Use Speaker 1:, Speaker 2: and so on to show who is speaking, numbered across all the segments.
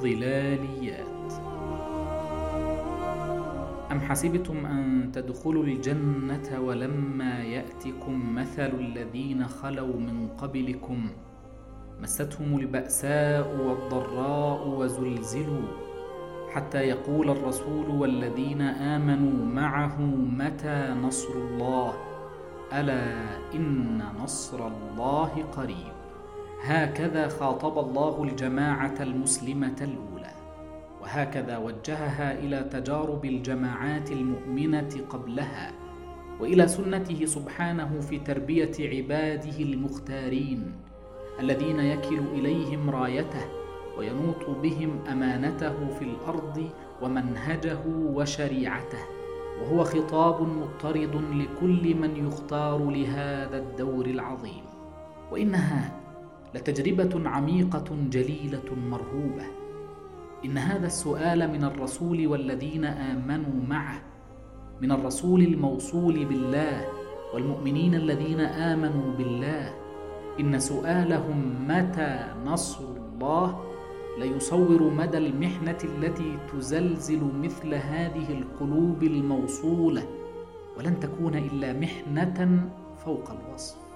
Speaker 1: الظلاليات. أم حسبتم أن تدخلوا الجنة ولما يأتكم مثل الذين خلوا من قبلكم؟ مستهم البأساء والضراء وزلزلوا. حتى يقول الرسول والذين آمنوا معه متى نصر الله؟ ألا إن نصر الله قريب. هكذا خاطب الله الجماعة المسلمة الأولى وهكذا وجهها إلى تجارب الجماعات المؤمنة قبلها وإلى سنته سبحانه في تربية عباده المختارين الذين يكل إليهم رايته وينوط بهم أمانته في الأرض ومنهجه وشريعته وهو خطاب مضطرد لكل من يختار لهذا الدور العظيم. وإنها لتجربة عميقة جليلة مرهوبة. إن هذا السؤال من الرسول والذين آمنوا معه من الرسول الموصول بالله والمؤمنين الذين آمنوا بالله. إن سؤالهم متى نصر الله؟ ليصور مدى المحنة التي تزلزل مثل هذه القلوب الموصولة ولن تكون إلا محنة فوق الوصف.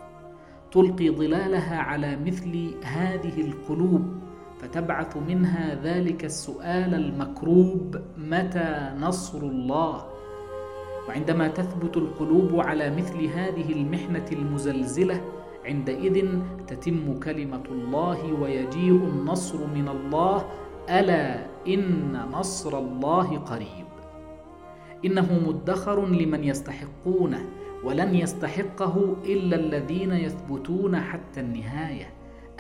Speaker 1: تلقي ظلالها على مثل هذه القلوب فتبعث منها ذلك السؤال المكروب متى نصر الله؟ وعندما تثبت القلوب على مثل هذه المحنة المزلزلة عندئذ تتم كلمة الله ويجيء النصر من الله ألا إن نصر الله قريب؟ إنه مدخر لمن يستحقونه ولن يستحقه إلا الذين يثبتون حتى النهاية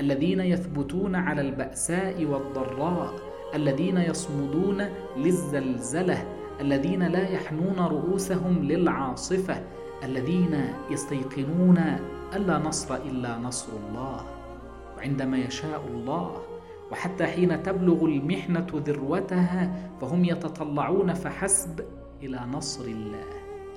Speaker 1: الذين يثبتون على البأساء والضراء الذين يصمدون للزلزلة الذين لا يحنون رؤوسهم للعاصفة الذين يستيقنون ألا نصر إلا نصر الله وعندما يشاء الله. وحتى حين تبلغ المحنة ذروتها فهم يتطلعون فحسب إلى نصر الله.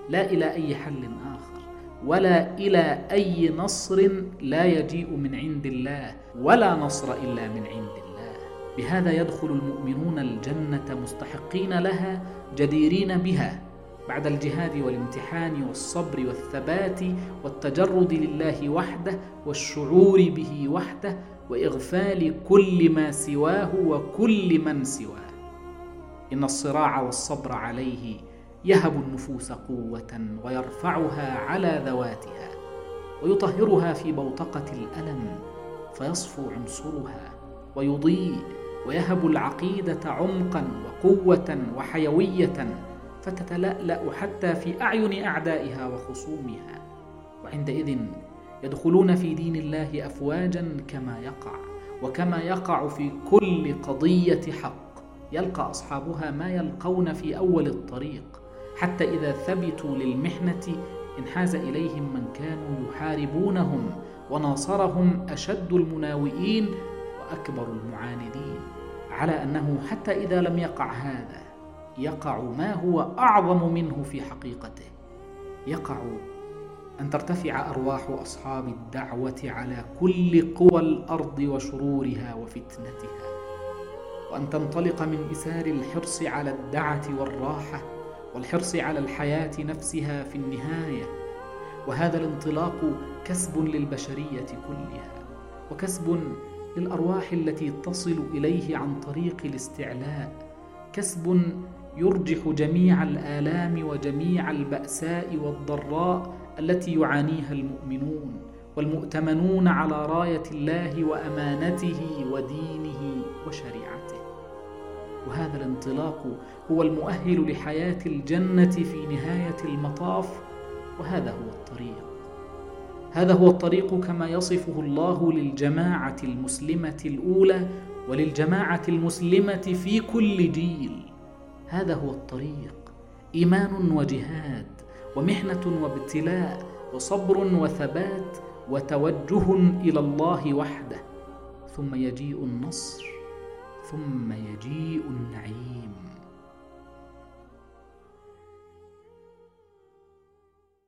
Speaker 1: لا إلى أي حل آخر. ولا إلى أي نصر لا يجيء من عند الله. ولا نصر إلا من عند الله. بهذا يدخل المؤمنون الجنة مستحقين لها جديرين بها. بعد الجهاد والامتحان والصبر والثبات والتجرد لله وحده والشعور به وحده وإغفال كل ما سواه وكل من سواه. إن الصراع والصبر عليه يهب النفوس قوة ويرفعها على ذواتها ويطهرها في بوتقة الألم فيصفو عنصرها ويضيء ويهب العقيدة عمقا وقوة وحيوية فتتلألأ حتى في أعين أعدائها وخصومها وعندئذ يدخلون في دين الله افواجا كما يقع وكما يقع في كل قضية حق يلقى أصحابها ما يلقون في أول الطريق حتى إذا ثبتوا للمحنة انحاز إليهم من كانوا يحاربونهم وناصرهم أشد المناوئين وأكبر المعاندين. على أنه حتى إذا لم يقع هذا يقع ما هو أعظم منه في حقيقته. يقع أن ترتفع أرواح أصحاب الدعوة على كل قوى الأرض وشرورها وفتنتها وأن تنطلق من إسار الحرص على الدعة والراحة والحرص على الحياة نفسها في النهاية وهذا الانطلاق كسب للبشرية كلها وكسب للأرواح التي تصل إليه عن طريق الاستعلاء كسب يرجح جميع الآلام وجميع البأساء والضراء التي يعانيها المؤمنون والمؤتمنون على راية الله وأمانته ودينه وشريعته. وهذا الانطلاق هو المؤهل لحياة الجنة في نهاية المطاف وهذا هو الطريق. هذا هو الطريق كما يصفه الله للجماعة المسلمة الأولى وللجماعة المسلمة في كل جيل. هذا هو الطريق. إيمان وجهاد ومحنة وابتلاء وصبر وثبات وتوجه إلى الله وحده. ثم يجيء النصر. ثم يجيء النعيم.